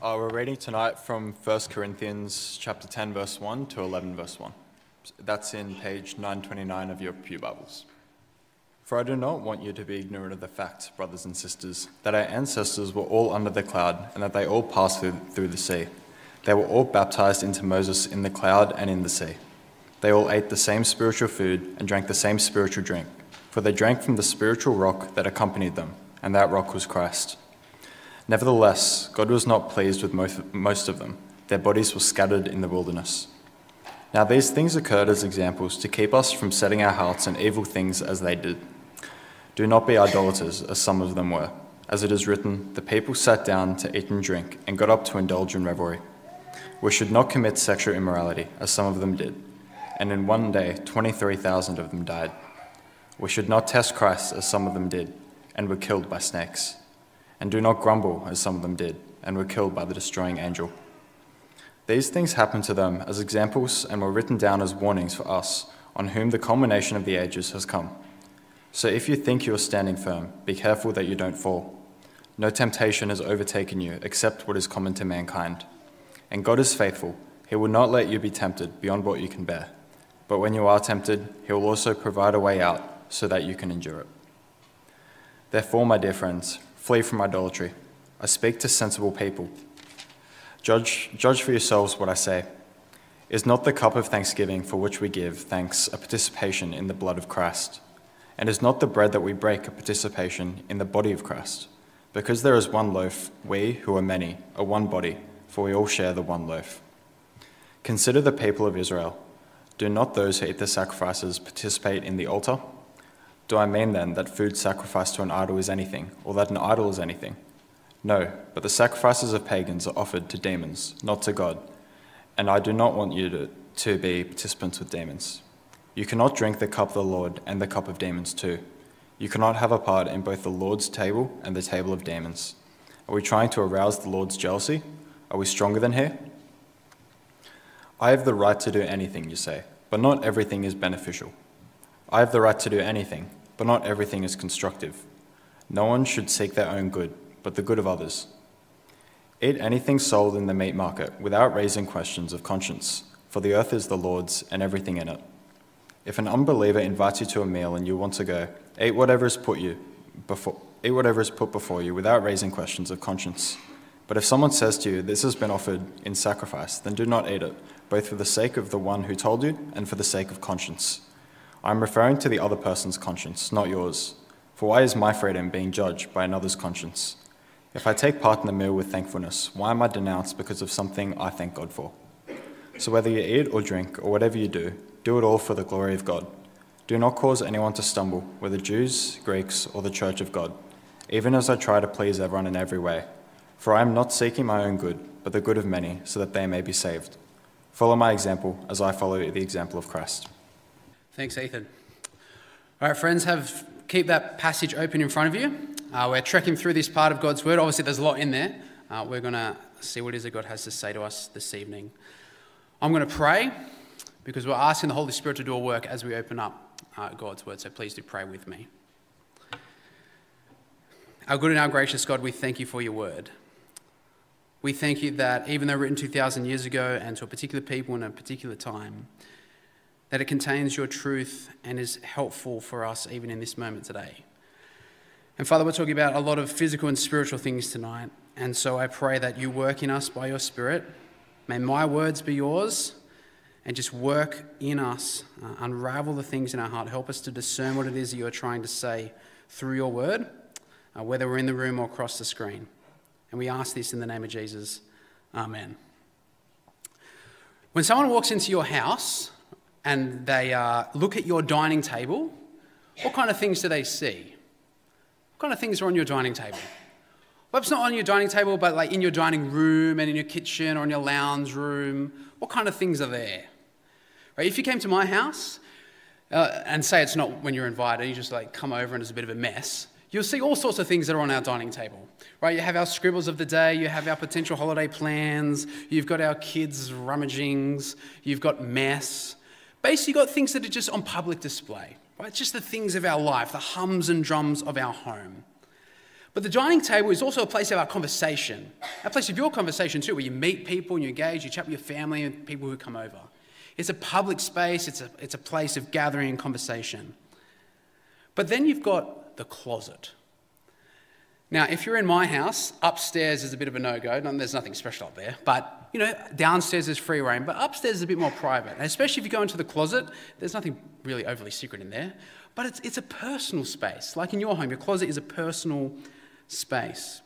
Uh, we're reading tonight from 1 Corinthians chapter 10, verse 1 to 11, verse 1. That's in page 929 of your Pew Bibles. For I do not want you to be ignorant of the fact, brothers and sisters, that our ancestors were all under the cloud and that they all passed through, through the sea. They were all baptized into Moses in the cloud and in the sea. They all ate the same spiritual food and drank the same spiritual drink, for they drank from the spiritual rock that accompanied them, and that rock was Christ. Nevertheless, God was not pleased with most of them. Their bodies were scattered in the wilderness. Now, these things occurred as examples to keep us from setting our hearts on evil things as they did. Do not be idolaters, as some of them were. As it is written, the people sat down to eat and drink and got up to indulge in revelry. We should not commit sexual immorality, as some of them did. And in one day, 23,000 of them died. We should not test Christ, as some of them did, and were killed by snakes. And do not grumble, as some of them did, and were killed by the destroying angel. These things happened to them as examples and were written down as warnings for us, on whom the culmination of the ages has come. So if you think you are standing firm, be careful that you don't fall. No temptation has overtaken you except what is common to mankind. And God is faithful. He will not let you be tempted beyond what you can bear. But when you are tempted, He will also provide a way out so that you can endure it. Therefore, my dear friends, Flee from idolatry. I speak to sensible people. Judge, judge for yourselves what I say. Is not the cup of thanksgiving for which we give thanks a participation in the blood of Christ? And is not the bread that we break a participation in the body of Christ? Because there is one loaf, we, who are many, are one body, for we all share the one loaf. Consider the people of Israel. Do not those who eat the sacrifices participate in the altar? Do I mean then that food sacrificed to an idol is anything, or that an idol is anything? No, but the sacrifices of pagans are offered to demons, not to God. And I do not want you to, to be participants with demons. You cannot drink the cup of the Lord and the cup of demons too. You cannot have a part in both the Lord's table and the table of demons. Are we trying to arouse the Lord's jealousy? Are we stronger than He? I have the right to do anything, you say, but not everything is beneficial. I have the right to do anything, but not everything is constructive. No one should seek their own good, but the good of others. Eat anything sold in the meat market without raising questions of conscience, for the earth is the Lord's and everything in it. If an unbeliever invites you to a meal and you want to go, eat whatever is put you before eat whatever is put before you without raising questions of conscience. But if someone says to you, This has been offered in sacrifice, then do not eat it, both for the sake of the one who told you and for the sake of conscience. I'm referring to the other person's conscience, not yours. For why is my freedom being judged by another's conscience? If I take part in the meal with thankfulness, why am I denounced because of something I thank God for? So whether you eat or drink or whatever you do, do it all for the glory of God. Do not cause anyone to stumble, whether Jews, Greeks, or the church of God, even as I try to please everyone in every way. For I am not seeking my own good, but the good of many, so that they may be saved. Follow my example as I follow the example of Christ. Thanks, Ethan. All right, friends, have keep that passage open in front of you. Uh, we're trekking through this part of God's Word. Obviously, there's a lot in there. Uh, we're going to see what it is that God has to say to us this evening. I'm going to pray because we're asking the Holy Spirit to do a work as we open up uh, God's Word. So please do pray with me. Our good and our gracious God, we thank you for your Word. We thank you that even though written 2,000 years ago and to a particular people in a particular time, that it contains your truth and is helpful for us even in this moment today. And Father, we're talking about a lot of physical and spiritual things tonight. And so I pray that you work in us by your Spirit. May my words be yours and just work in us, uh, unravel the things in our heart. Help us to discern what it is that you're trying to say through your word, uh, whether we're in the room or across the screen. And we ask this in the name of Jesus. Amen. When someone walks into your house, and they uh, look at your dining table, what kind of things do they see? What kind of things are on your dining table? Perhaps not on your dining table, but like in your dining room and in your kitchen or in your lounge room. What kind of things are there? Right? If you came to my house uh, and say it's not when you're invited, you just like come over and it's a bit of a mess. You'll see all sorts of things that are on our dining table, right? You have our scribbles of the day, you have our potential holiday plans, you've got our kids' rummagings, you've got mess, Basically, you've got things that are just on public display, right? It's just the things of our life, the hums and drums of our home. But the dining table is also a place of our conversation, a place of your conversation too, where you meet people and you engage, you chat with your family and people who come over. It's a public space, it's a, it's a place of gathering and conversation. But then you've got the closet. Now, if you're in my house, upstairs is a bit of a no go. There's nothing special up there. But, you know, downstairs is free reign, but upstairs is a bit more private. And especially if you go into the closet, there's nothing really overly secret in there. But it's, it's a personal space. Like in your home, your closet is a personal space.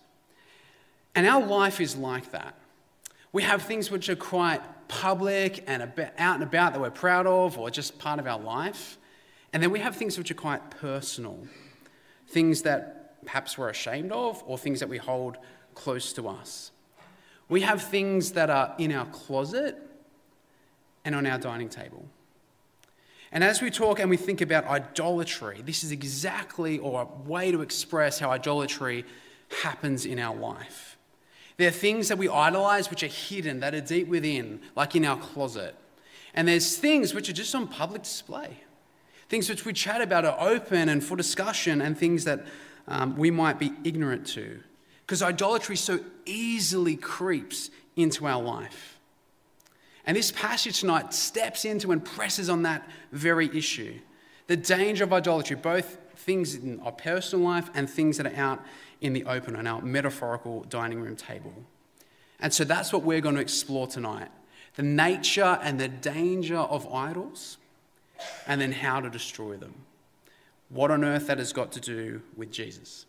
And our life is like that. We have things which are quite public and out and about that we're proud of or just part of our life. And then we have things which are quite personal, things that perhaps we're ashamed of or things that we hold close to us. We have things that are in our closet and on our dining table. And as we talk and we think about idolatry, this is exactly or a way to express how idolatry happens in our life. There are things that we idolize which are hidden, that are deep within, like in our closet. And there's things which are just on public display. Things which we chat about are open and for discussion, and things that um, we might be ignorant to. Because idolatry so easily creeps into our life. And this passage tonight steps into and presses on that very issue the danger of idolatry, both things in our personal life and things that are out in the open on our metaphorical dining room table. And so that's what we're going to explore tonight the nature and the danger of idols, and then how to destroy them. What on earth that has got to do with Jesus.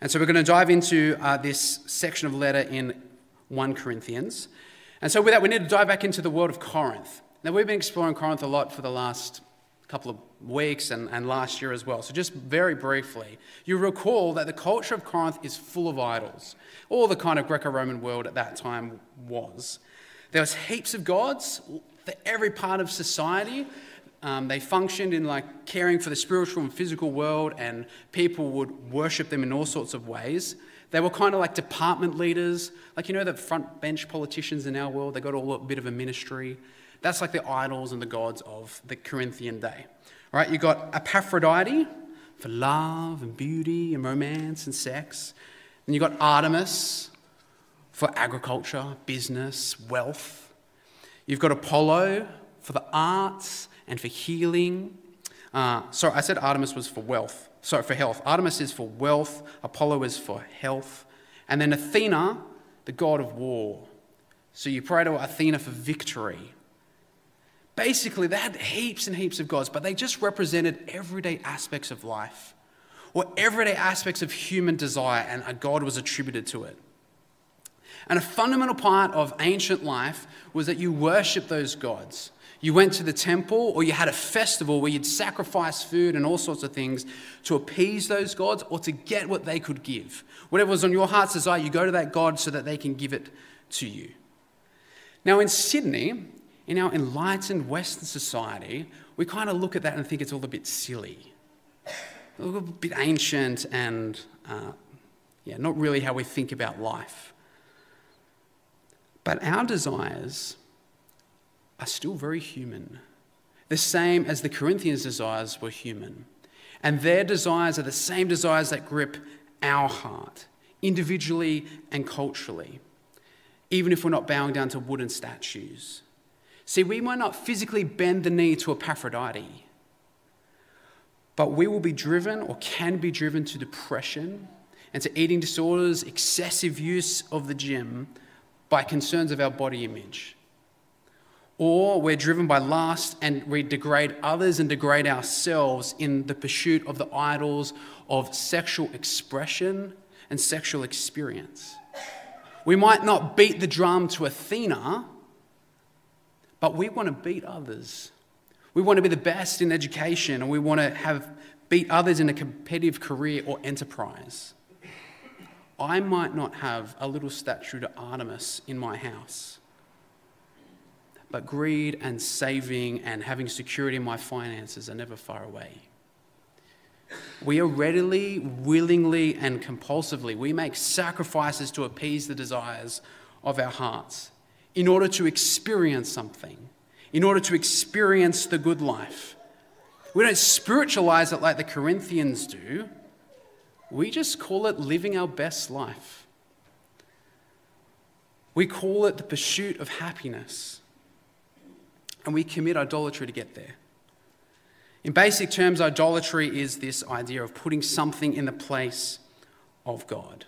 And so we're going to dive into uh, this section of letter in 1 Corinthians. And so, with that, we need to dive back into the world of Corinth. Now, we've been exploring Corinth a lot for the last couple of weeks and, and last year as well. So, just very briefly, you recall that the culture of Corinth is full of idols. All the kind of Greco Roman world at that time was. There was heaps of gods for every part of society. Um, they functioned in like caring for the spiritual and physical world, and people would worship them in all sorts of ways. They were kind of like department leaders, like you know the front bench politicians in our world. They got all a bit of a ministry. That's like the idols and the gods of the Corinthian day. All right, you got Aphrodite for love and beauty and romance and sex. Then you got Artemis for agriculture, business, wealth. You've got Apollo for the arts and for healing. Uh, sorry, I said Artemis was for wealth sorry, for health. Artemis is for wealth, Apollo is for health, and then Athena, the god of war. So you pray to Athena for victory. Basically, they had heaps and heaps of gods, but they just represented everyday aspects of life or everyday aspects of human desire, and a god was attributed to it. And a fundamental part of ancient life was that you worship those gods. You went to the temple or you had a festival where you'd sacrifice food and all sorts of things to appease those gods or to get what they could give. Whatever was on your heart's desire, you go to that God so that they can give it to you. Now, in Sydney, in our enlightened Western society, we kind of look at that and think it's all a bit silly, a little bit ancient, and uh, yeah, not really how we think about life. But our desires are still very human, the same as the Corinthians' desires were human. And their desires are the same desires that grip our heart, individually and culturally, even if we're not bowing down to wooden statues. See, we might not physically bend the knee to Aphrodite, but we will be driven or can be driven to depression and to eating disorders, excessive use of the gym by concerns of our body image or we're driven by lust and we degrade others and degrade ourselves in the pursuit of the idols of sexual expression and sexual experience. We might not beat the drum to Athena, but we want to beat others. We want to be the best in education and we want to have beat others in a competitive career or enterprise. I might not have a little statue to Artemis in my house but greed and saving and having security in my finances are never far away. We are readily, willingly, and compulsively, we make sacrifices to appease the desires of our hearts in order to experience something, in order to experience the good life. We don't spiritualize it like the Corinthians do. we just call it living our best life. We call it the pursuit of happiness. And we commit idolatry to get there. In basic terms, idolatry is this idea of putting something in the place of God.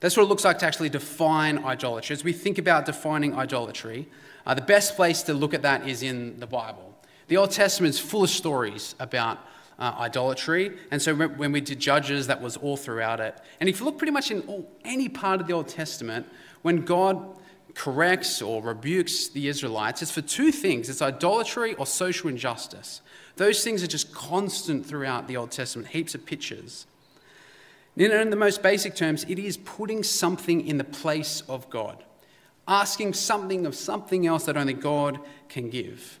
That's what it looks like to actually define idolatry. As we think about defining idolatry, uh, the best place to look at that is in the Bible. The Old Testament is full of stories about uh, idolatry. And so when we did Judges, that was all throughout it. And if you look pretty much in all, any part of the Old Testament, when God corrects or rebukes the Israelites, it's for two things it's idolatry or social injustice. Those things are just constant throughout the Old Testament, heaps of pictures. In the most basic terms, it is putting something in the place of God, asking something of something else that only God can give.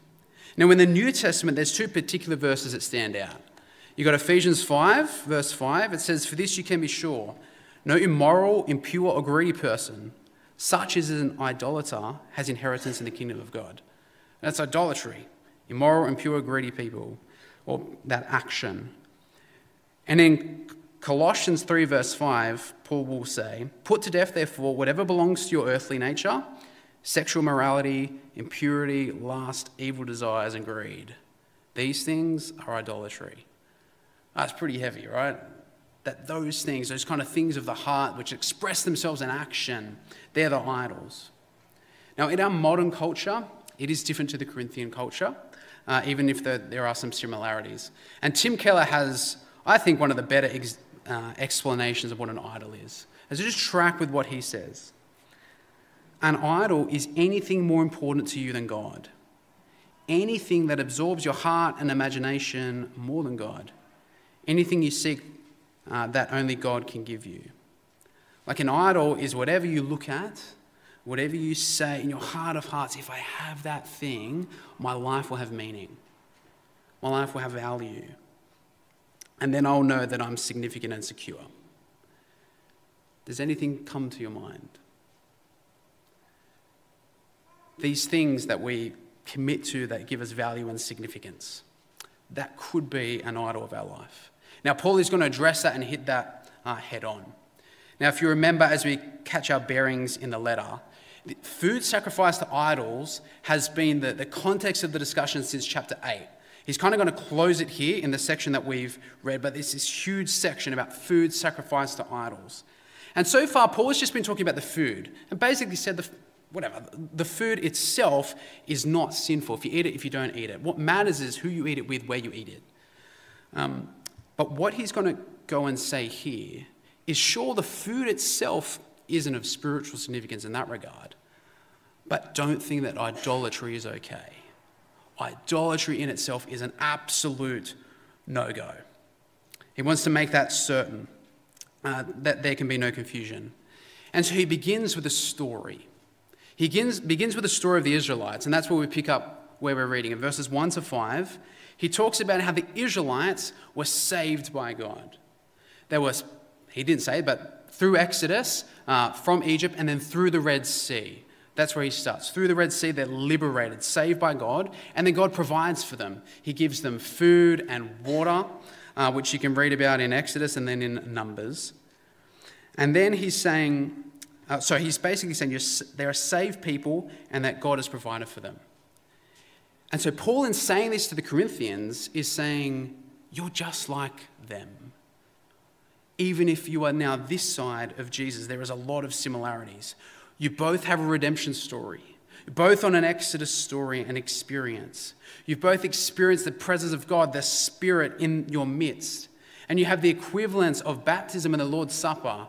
Now, in the New Testament, there's two particular verses that stand out. You've got Ephesians 5, verse 5. It says, For this you can be sure no immoral, impure, or greedy person, such as an idolater, has inheritance in the kingdom of God. That's idolatry. Immoral, impure, greedy people, or that action. And in Colossians 3, verse 5, Paul will say, Put to death, therefore, whatever belongs to your earthly nature sexual morality, impurity, lust, evil desires, and greed. These things are idolatry. That's pretty heavy, right? That those things, those kind of things of the heart which express themselves in action, they're the idols. Now, in our modern culture, it is different to the Corinthian culture, uh, even if the, there are some similarities. And Tim Keller has, I think, one of the better ex, uh, explanations of what an idol is. As I just track with what he says. An idol is anything more important to you than God, anything that absorbs your heart and imagination more than God, anything you seek uh, that only God can give you. Like an idol is whatever you look at, whatever you say in your heart of hearts, if I have that thing, my life will have meaning. My life will have value. And then I'll know that I'm significant and secure. Does anything come to your mind? these things that we commit to that give us value and significance. That could be an idol of our life. Now, Paul is going to address that and hit that uh, head on. Now, if you remember, as we catch our bearings in the letter, food sacrificed to idols has been the, the context of the discussion since chapter 8. He's kind of going to close it here in the section that we've read, but there's this huge section about food sacrificed to idols. And so far, Paul has just been talking about the food and basically said the, whatever. The food itself is not sinful if you eat it, if you don't eat it. What matters is who you eat it with, where you eat it. Um, but what he's going to go and say here is sure, the food itself isn't of spiritual significance in that regard, but don't think that idolatry is okay. Idolatry in itself is an absolute no go. He wants to make that certain, uh, that there can be no confusion. And so he begins with a story. He begins, begins with the story of the Israelites, and that's where we pick up where we're reading. In verses 1 to 5, he talks about how the Israelites were saved by God. There was, he didn't say, but through Exodus uh, from Egypt and then through the Red Sea. That's where he starts. Through the Red Sea, they're liberated, saved by God, and then God provides for them. He gives them food and water, uh, which you can read about in Exodus and then in Numbers. And then he's saying, uh, so he's basically saying they're a saved people and that God has provided for them. And so Paul, in saying this to the Corinthians, is saying, You're just like them. Even if you are now this side of Jesus, there is a lot of similarities. You both have a redemption story. You're both on an Exodus story and experience. You've both experienced the presence of God, the Spirit in your midst. And you have the equivalence of baptism and the Lord's Supper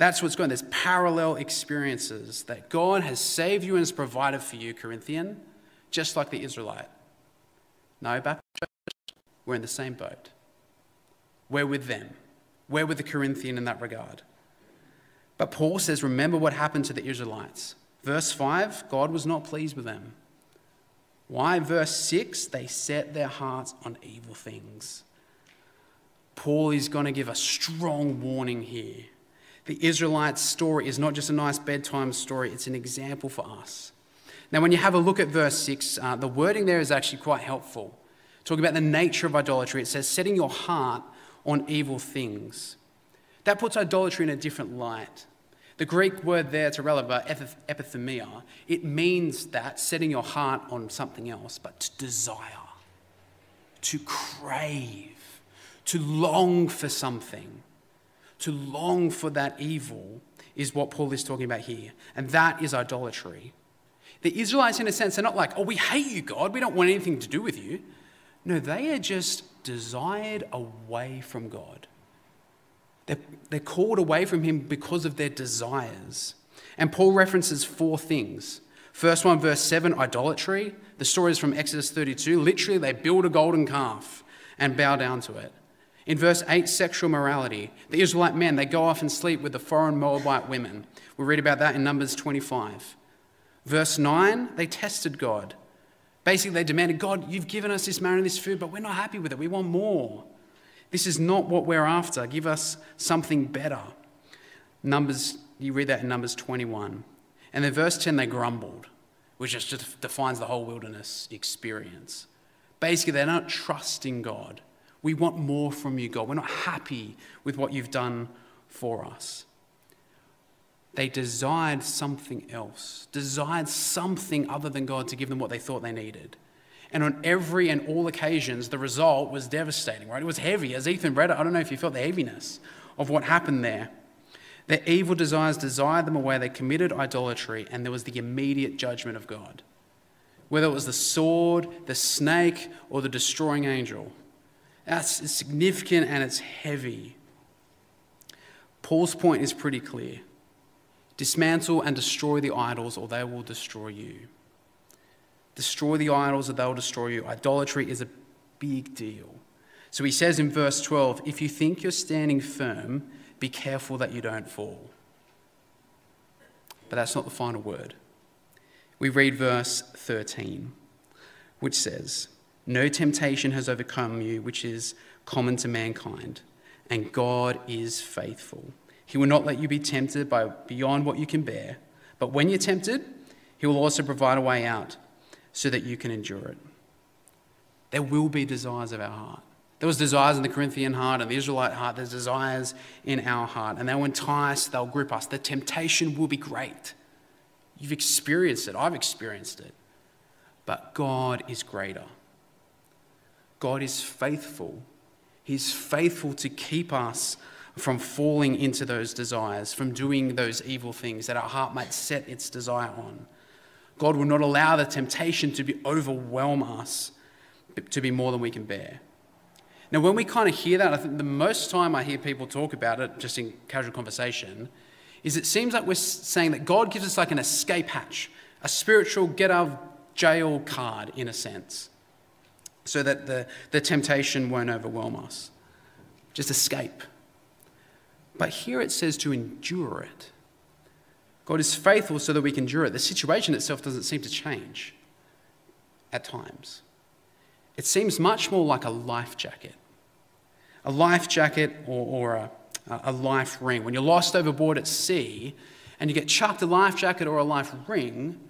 that's what's going on. There's parallel experiences that God has saved you and has provided for you, Corinthian, just like the Israelite. Narwee, Baptist Church, we're in the same boat. We're with them. We're with the Corinthian in that regard. But Paul says, remember what happened to the Israelites. Verse 5, God was not pleased with them. Why? Verse 6, they set their hearts on evil things. Paul is going to give a strong warning here the Israelites' story is not just a nice bedtime story, it's an example for us. Now, when you have a look at verse 6, uh, the wording there is actually quite helpful. Talking about the nature of idolatry, it says, setting your heart on evil things. That puts idolatry in a different light. The Greek word there, to releva, epithemia, it means that setting your heart on something else, but to desire, to crave, to long for something, to long for that evil is what Paul is talking about here. And that is idolatry. The Israelites, in a sense, are not like, oh, we hate you, God. We don't want anything to do with you. No, they are just desired away from God. They're, they're called away from Him because of their desires. And Paul references four things. First one, verse 7, idolatry. The story is from Exodus 32. Literally, they build a golden calf and bow down to it. In verse 8, sexual morality. The Israelite men, they go off and sleep with the foreign Moabite women. We read about that in Numbers 25. Verse 9, they tested God. Basically, they demanded, God, you've given us this manna and this food, but we're not happy with it. We want more. This is not what we're after. Give us something better. Numbers, you read that in Numbers 21. And then verse 10, they grumbled, which just defines the whole wilderness experience. Basically, they're not trusting God. We want more from you, God. We're not happy with what you've done for us. They desired something else, desired something other than God to give them what they thought they needed. And on every and all occasions, the result was devastating, right? It was heavy. As Ethan read it, I don't know if you felt the heaviness of what happened there. Their evil desires desired them away. They committed idolatry, and there was the immediate judgment of God. Whether it was the sword, the snake, or the destroying angel. That's significant and it's heavy. Paul's point is pretty clear dismantle and destroy the idols, or they will destroy you. Destroy the idols, or they'll destroy you. Idolatry is a big deal. So he says in verse 12 if you think you're standing firm, be careful that you don't fall. But that's not the final word. We read verse 13, which says, No temptation has overcome you, which is common to mankind, and God is faithful he will not let you be tempted by beyond what you can bear. But when you're tempted, He will also provide a way out so that you can endure it. There will be desires of our heart. There was desires in the Corinthian heart and the Israelite heart. There's desires in our heart. And they'll entice, they'll grip us. The temptation will be great. You've experienced it. I've experienced it. But God is greater. God is faithful. He's faithful to keep us from falling into those desires, from doing those evil things that our heart might set its desire on. God will not allow the temptation to be overwhelm us to be more than we can bear. Now, when we kind of hear that, I think the most time I hear people talk about it, just in casual conversation, is it seems like we're saying that God gives us like an escape hatch, a spiritual get out of jail card in a sense, so that the, the temptation won't overwhelm us. Just escape. But here it says to endure it. God is faithful so that we can endure it. The situation itself doesn't seem to change at times. It seems much more like a life jacket. A life jacket or, or a, a life ring. When you're lost overboard at sea and you get chucked a life jacket or a life ring,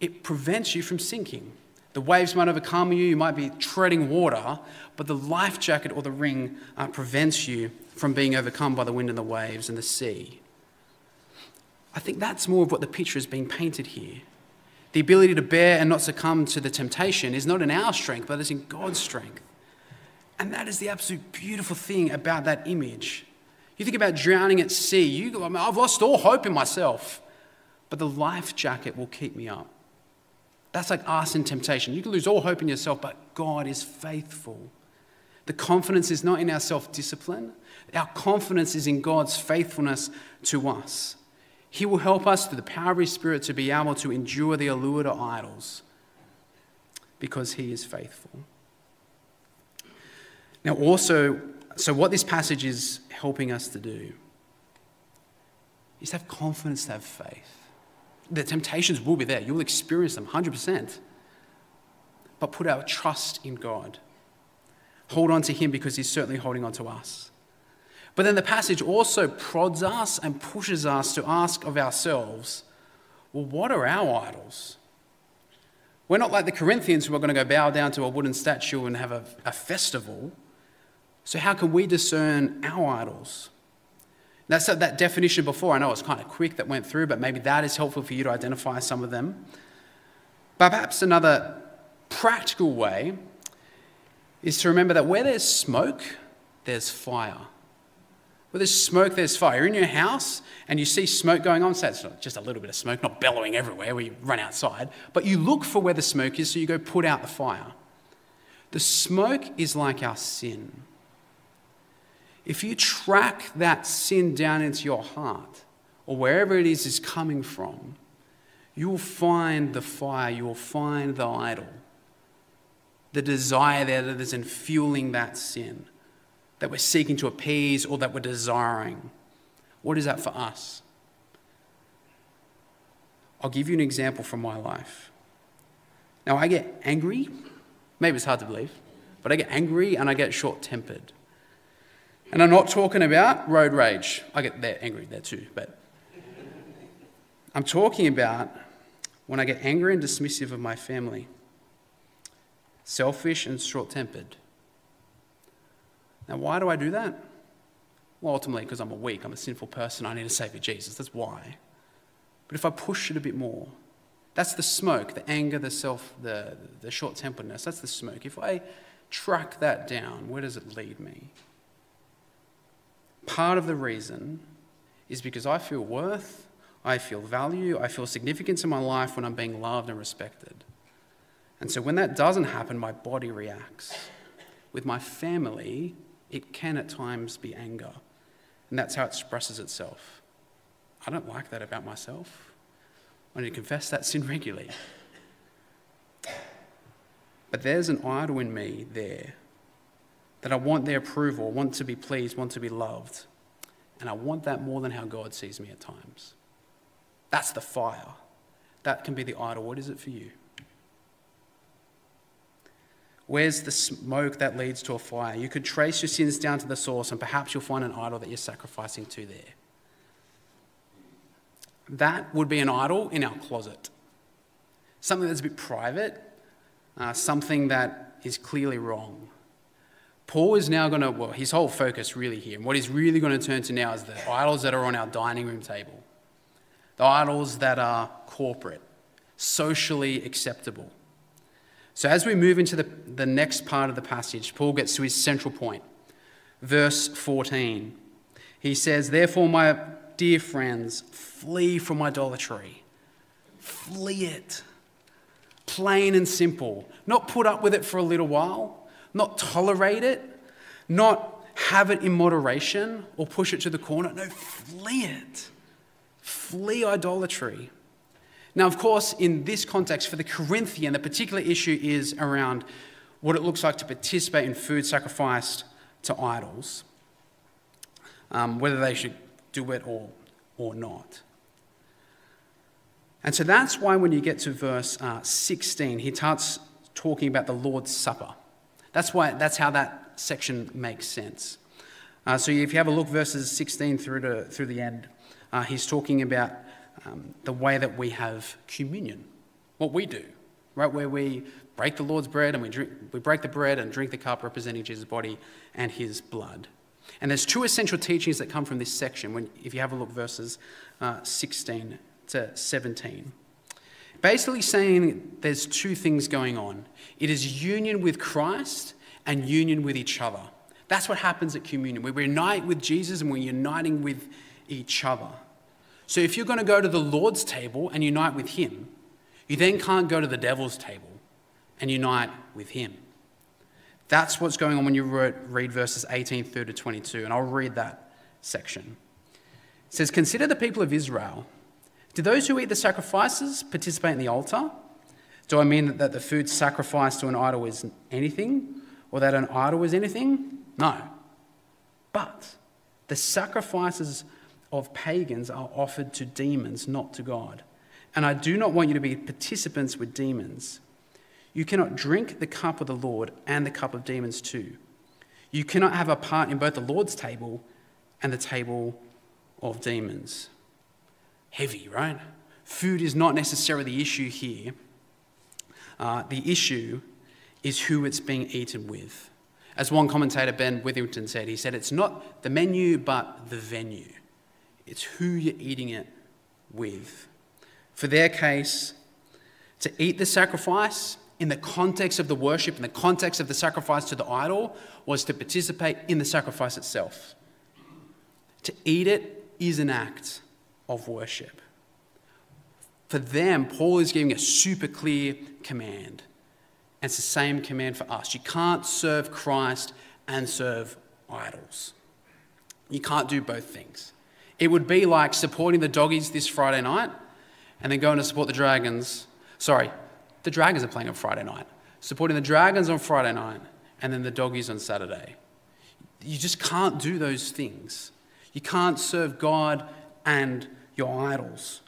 it prevents you from sinking. The waves might overcome you, you might be treading water, but the life jacket or the ring uh, prevents you from being overcome by the wind and the waves and the sea. I think that's more of what the picture is being painted here. The ability to bear and not succumb to the temptation is not in our strength, but it's in God's strength. And that is the absolute beautiful thing about that image. You think about drowning at sea, you go, I've lost all hope in myself, but the life jacket will keep me up. That's like us in temptation. You can lose all hope in yourself, but God is faithful. The confidence is not in our self discipline, our confidence is in God's faithfulness to us. He will help us through the power of His Spirit to be able to endure the allure to idols because He is faithful. Now, also, so what this passage is helping us to do is to have confidence, to have faith. The temptations will be there, you'll experience them 100%. But put our trust in God. Hold on to Him because He's certainly holding on to us. But then the passage also prods us and pushes us to ask of ourselves, well, what are our idols? We're not like the Corinthians who are going to go bow down to a wooden statue and have a, a festival. So, how can we discern our idols? That's that definition before. I know it's kind of quick that went through, but maybe that is helpful for you to identify some of them. But perhaps another practical way is to remember that where there's smoke, there's fire. There's smoke, there's fire. In your house and you see smoke going on, so it's just a little bit of smoke, not bellowing everywhere where you run outside, but you look for where the smoke is, so you go put out the fire. The smoke is like our sin. If you track that sin down into your heart, or wherever it is is coming from, you will find the fire, you will find the idol, the desire there that is in fueling that sin, that we're seeking to appease or that we're desiring. What is that for us? I'll give you an example from my life. Now, I get angry. Maybe it's hard to believe, but I get angry and I get short tempered. And I'm not talking about road rage. I get there angry there too, but I'm talking about when I get angry and dismissive of my family, selfish and short tempered. Now, why do I do that? Well, ultimately, because I'm a weak, I'm a sinful person, I need a Savior Jesus. That's why. But if I push it a bit more, that's the smoke, the anger, the self, the, the short temperedness. That's the smoke. If I track that down, where does it lead me? Part of the reason is because I feel worth, I feel value, I feel significance in my life when I'm being loved and respected. And so when that doesn't happen, my body reacts. With my family, it can at times be anger. And that's how it expresses itself. I don't like that about myself. I need to confess that sin regularly. But there's an idol in me there that I want their approval, want to be pleased, want to be loved. And I want that more than how God sees me at times. That's the fire. That can be the idol. What is it for you? Where's the smoke that leads to a fire? You could trace your sins down to the source, and perhaps you'll find an idol that you're sacrificing to there. That would be an idol in our closet. Something that's a bit private, uh, something that is clearly wrong. Paul is now going to, well, his whole focus really here, and what he's really going to turn to now is the idols that are on our dining room table, the idols that are corporate, socially acceptable. So, as we move into the, the next part of the passage, Paul gets to his central point. Verse 14. He says, Therefore, my dear friends, flee from idolatry. Flee it. Plain and simple. Not put up with it for a little while not tolerate it, not have it in moderation or push it to the corner. No, flee it. Flee idolatry. Now, of course, in this context, for the Corinthian, the particular issue is around what it looks like to participate in food sacrificed to idols, um, whether they should do it or, or not. And so that's why when you get to verse uh, 16, he starts talking about the Lord's Supper. That's, why, that's how that section makes sense. Uh, so if you have a look, verses 16 through to through the end, uh, he's talking about um, the way that we have communion, what we do, right? Where we break the Lord's bread and we drink, we break the bread and drink the cup representing Jesus' body and His blood. And there's two essential teachings that come from this section. When if you have a look, verses uh, 16 to 17 basically saying there's two things going on it is union with Christ and union with each other. That's what happens at communion. We unite with Jesus and we're uniting with each other. So if you're going to go to the Lord's table and unite with Him, you then can't go to the devil's table and unite with Him. That's what's going on when you read verses 18 through to 22, and I'll read that section. It says, Consider the people of Israel. Do those who eat the sacrifices participate in the altar? Do I mean that the food sacrificed to an idol is anything, or that an idol is anything? No. But the sacrifices of pagans are offered to demons, not to God. And I do not want you to be participants with demons. You cannot drink the cup of the Lord and the cup of demons too. You cannot have a part in both the Lord's table and the table of demons heavy, right? Food is not necessarily the issue here. Uh, the issue is who it's being eaten with. As one commentator, Ben Witherington, said, he said, It's not the menu, but the venue. It's who you're eating it with. For their case, to eat the sacrifice in the context of the worship, in the context of the sacrifice to the idol, was to participate in the sacrifice itself. To eat it is an act of worship. For them, Paul is giving a super clear command. And it's the same command for us. You can't serve Christ and serve idols. You can't do both things. It would be like supporting the doggies this Friday night and then going to support the Dragons. Sorry, the Dragons are playing on Friday night. Supporting the Dragons on Friday night and then the doggies on Saturday. You just can't do those things. You can't serve God and your idols.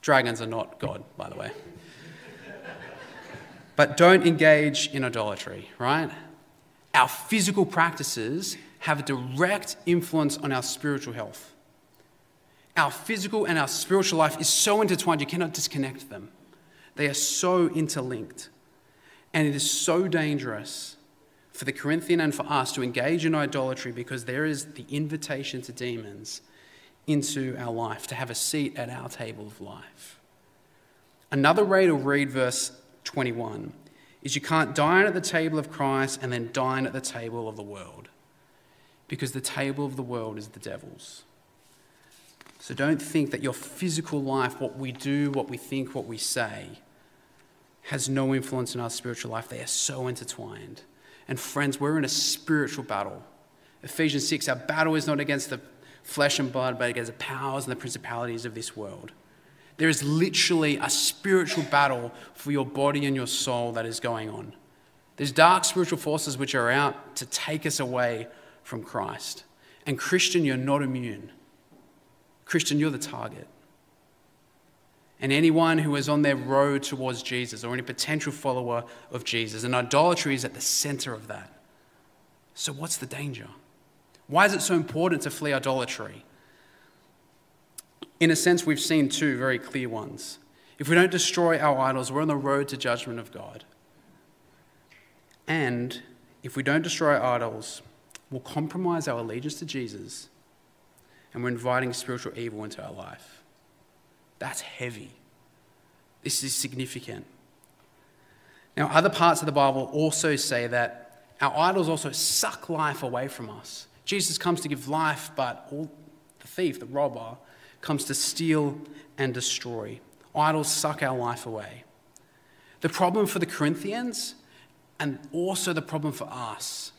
Dragons are not God, by the way. but don't engage in idolatry, right? Our physical practices have a direct influence on our spiritual health. Our physical and our spiritual life is so intertwined, you cannot disconnect them. They are so interlinked. And it is so dangerous for the Corinthian and for us to engage in idolatry because there is the invitation to demons into our life, to have a seat at our table of life. Another way to read verse 21 is you can't dine at the table of Christ and then dine at the table of the world because the table of the world is the devil's. So don't think that your physical life, what we do, what we think, what we say, has no influence in our spiritual life. They are so intertwined. And friends, we're in a spiritual battle. Ephesians 6 our battle is not against the flesh and blood, but against the powers and the principalities of this world. There is literally a spiritual battle for your body and your soul that is going on. There's dark spiritual forces which are out to take us away from Christ. And Christian, you're not immune. Christian, you're the target. And anyone who is on their road towards Jesus or any potential follower of Jesus, and idolatry is at the center of that. So, what's the danger? Why is it so important to flee idolatry? In a sense, we've seen two very clear ones. If we don't destroy our idols, we're on the road to judgment of God. And if we don't destroy our idols, we'll compromise our allegiance to Jesus and we're inviting spiritual evil into our life. That's heavy. This is significant. Now, other parts of the Bible also say that our idols also suck life away from us. Jesus comes to give life, but all, the thief, the robber, comes to steal and destroy. Idols suck our life away. The problem for the Corinthians, and also the problem for us,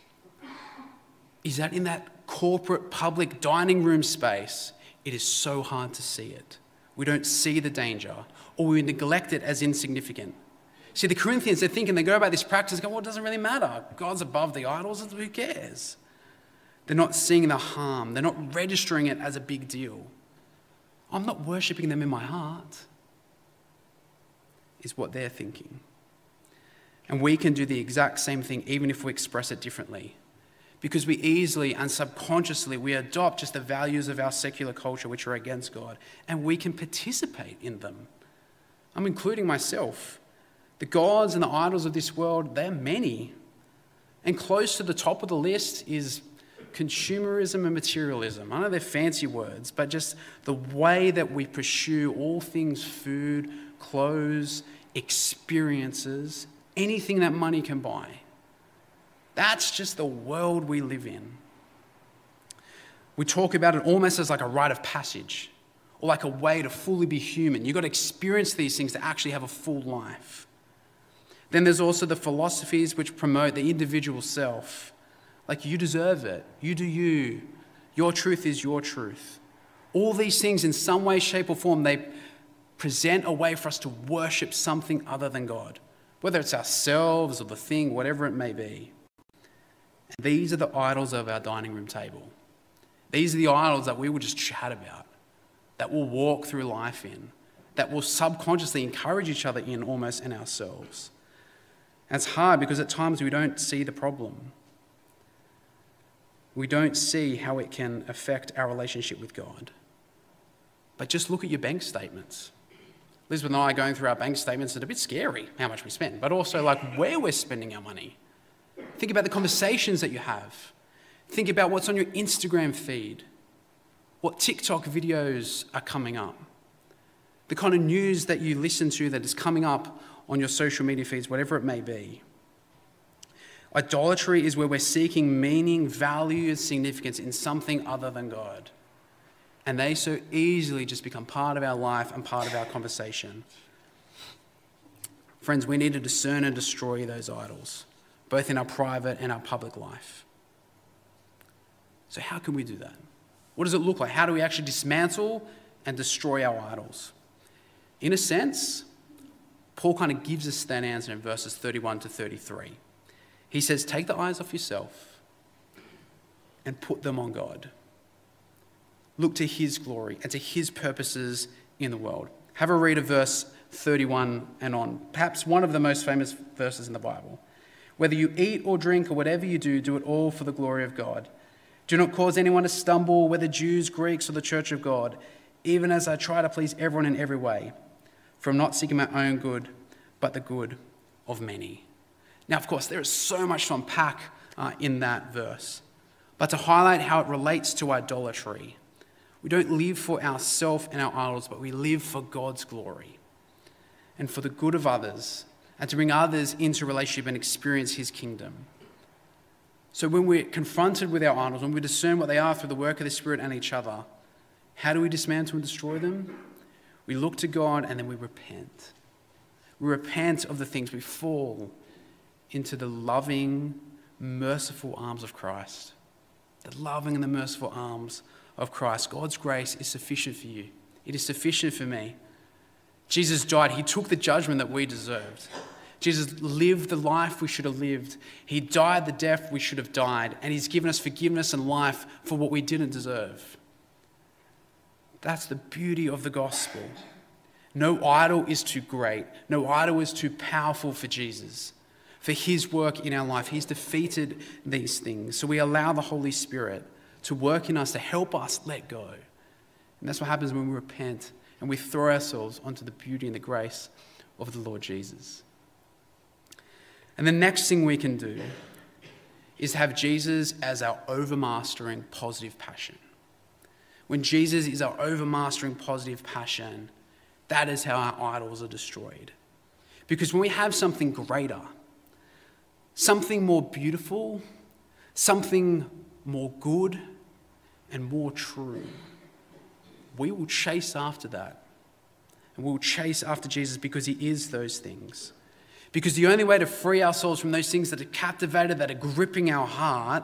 is that in that corporate public dining room space, it is so hard to see it. We don't see the danger, or we neglect it as insignificant. See, the Corinthians, they're thinking, they go about this practice, go, well, it doesn't really matter. God's above the idols, who cares? They're not seeing the harm, they're not registering it as a big deal. I'm not worshipping them in my heart, is what they're thinking. And we can do the exact same thing, even if we express it differently because we easily and subconsciously we adopt just the values of our secular culture which are against God and we can participate in them. I'm including myself. The gods and the idols of this world, they're many. And close to the top of the list is consumerism and materialism. I know they're fancy words, but just the way that we pursue all things food, clothes, experiences, anything that money can buy. That's just the world we live in. We talk about it almost as like a rite of passage or like a way to fully be human. You've got to experience these things to actually have a full life. Then there's also the philosophies which promote the individual self. Like you deserve it, you do you, your truth is your truth. All these things, in some way, shape, or form, they present a way for us to worship something other than God, whether it's ourselves or the thing, whatever it may be. These are the idols of our dining room table. These are the idols that we will just chat about, that we'll walk through life in, that we'll subconsciously encourage each other in almost in ourselves. And it's hard because at times we don't see the problem. We don't see how it can affect our relationship with God. But just look at your bank statements. Elizabeth and I are going through our bank statements, it's a bit scary how much we spend, but also like where we're spending our money. Think about the conversations that you have. Think about what's on your Instagram feed, what TikTok videos are coming up, the kind of news that you listen to that is coming up on your social media feeds, whatever it may be. Idolatry is where we're seeking meaning, value, and significance in something other than God. And they so easily just become part of our life and part of our conversation. Friends, we need to discern and destroy those idols, both in our private and our public life. So, how can we do that? What does it look like? How do we actually dismantle and destroy our idols? In a sense, Paul kind of gives us that answer in verses 31 to 33. He says, Take the eyes off yourself and put them on God. Look to his glory and to his purposes in the world. Have a read of verse 31 and on, perhaps one of the most famous verses in the Bible. Whether you eat or drink or whatever you do, do it all for the glory of God. Do not cause anyone to stumble, whether Jews, Greeks, or the church of God, even as I try to please everyone in every way, from not seeking my own good, but the good of many. Now, of course, there is so much to unpack uh, in that verse, but to highlight how it relates to idolatry, we don't live for ourselves and our idols, but we live for God's glory and for the good of others, and to bring others into relationship and experience His kingdom. So, when we're confronted with our idols, when we discern what they are through the work of the Spirit and each other, how do we dismantle and destroy them? We look to God and then we repent. We repent of the things we fall into the loving, merciful arms of Christ. The loving and the merciful arms of Christ. God's grace is sufficient for you, it is sufficient for me. Jesus died, He took the judgment that we deserved. Jesus lived the life we should have lived. He died the death we should have died. And He's given us forgiveness and life for what we didn't deserve. That's the beauty of the gospel. No idol is too great, no idol is too powerful for Jesus, for His work in our life. He's defeated these things. So we allow the Holy Spirit to work in us to help us let go. And that's what happens when we repent and we throw ourselves onto the beauty and the grace of the Lord Jesus. And the next thing we can do is have Jesus as our overmastering positive passion. When Jesus is our overmastering positive passion, that is how our idols are destroyed. Because when we have something greater, something more beautiful, something more good and more true, we will chase after that. And we will chase after Jesus because he is those things. Because the only way to free ourselves from those things that are captivated, that are gripping our heart,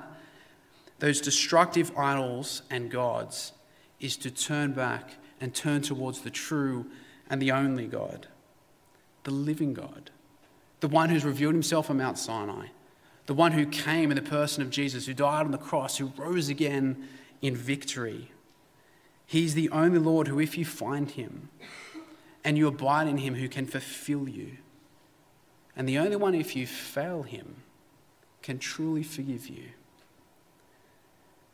those destructive idols and gods, is to turn back and turn towards the true and the only God, the living God, the one who's revealed himself on Mount Sinai, the one who came in the person of Jesus, who died on the cross, who rose again in victory. He's the only Lord who, if you find him and you abide in him, who can fulfill you and the only one, if you fail him, can truly forgive you.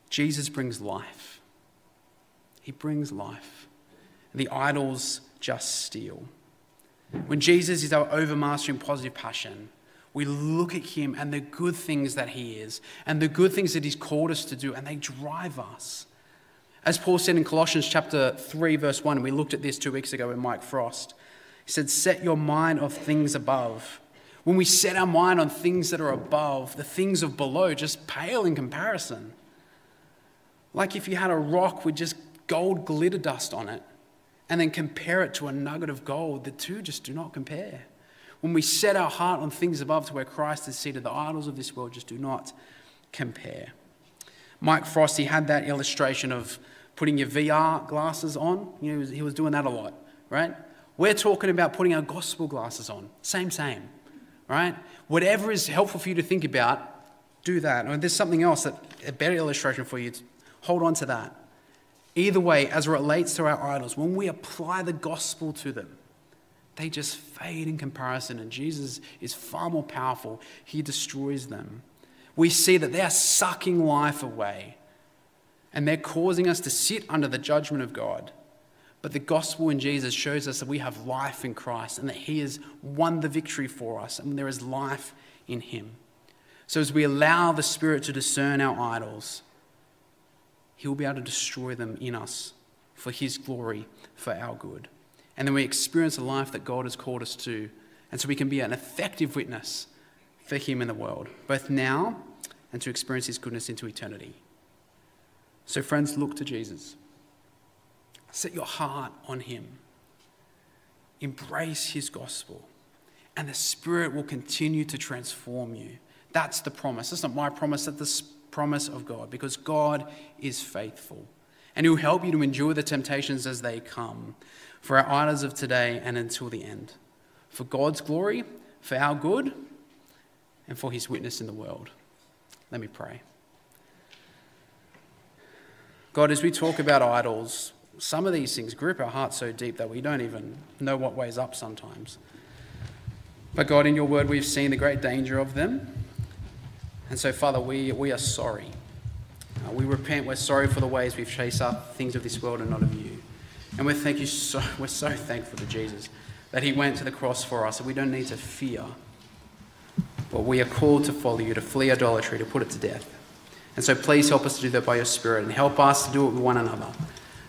Jesus brings life. He brings life. The idols just steal. When Jesus is our overmastering positive passion, we look at him and the good things that he is and the good things that he's called us to do, and they drive us. As Paul said in Colossians chapter 3, verse 1, we looked at this two weeks ago with Mike Frost. He said, Set your mind of things above when we set our mind on things that are above, the things of below just pale in comparison. Like if you had a rock with just gold glitter dust on it and then compare it to a nugget of gold, the two just do not compare. When we set our heart on things above to where Christ is seated, the idols of this world just do not compare. Mike Frost, he had that illustration of putting your VR glasses on. You know, he was doing that a lot, right? We're talking about putting our gospel glasses on. Same, same right? Whatever is helpful for you to think about, do that. Or there's something else that a better illustration for you. Hold on to that. Either way, as it relates to our idols, when we apply the gospel to them, they just fade in comparison, and Jesus is far more powerful. He destroys them. We see that they are sucking life away, and they're causing us to sit under the judgment of God. But the gospel in Jesus shows us that we have life in Christ and that He has won the victory for us and there is life in Him. So as we allow the Spirit to discern our idols, He will be able to destroy them in us for His glory, for our good. And then we experience a life that God has called us to. And so we can be an effective witness for Him in the world, both now and to experience His goodness into eternity. So, friends, look to Jesus. Set your heart on Him. Embrace His gospel, and the Spirit will continue to transform you. That's the promise. That's not my promise, that's the promise of God, because God is faithful. And He will help you to endure the temptations as they come for our idols of today and until the end. For God's glory, for our good, and for His witness in the world. Let me pray. God, as we talk about idols, some of these things grip our hearts so deep that we don't even know what way's up sometimes. But God, in your word, we've seen the great danger of them. And so, Father, we, we are sorry. Uh, we repent. We're sorry for the ways we've chased up things of this world and not of you. And we thank you so, we're so thankful to Jesus that he went to the cross for us, and we don't need to fear. But we are called to follow you, to flee idolatry, to put it to death. And so please help us to do that by your Spirit and help us to do it with one another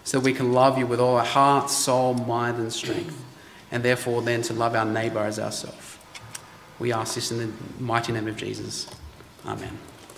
so we can love you with all our heart, soul, mind, and strength, and therefore then to love our neighbour as ourselves. We ask this in the mighty name of Jesus. Amen.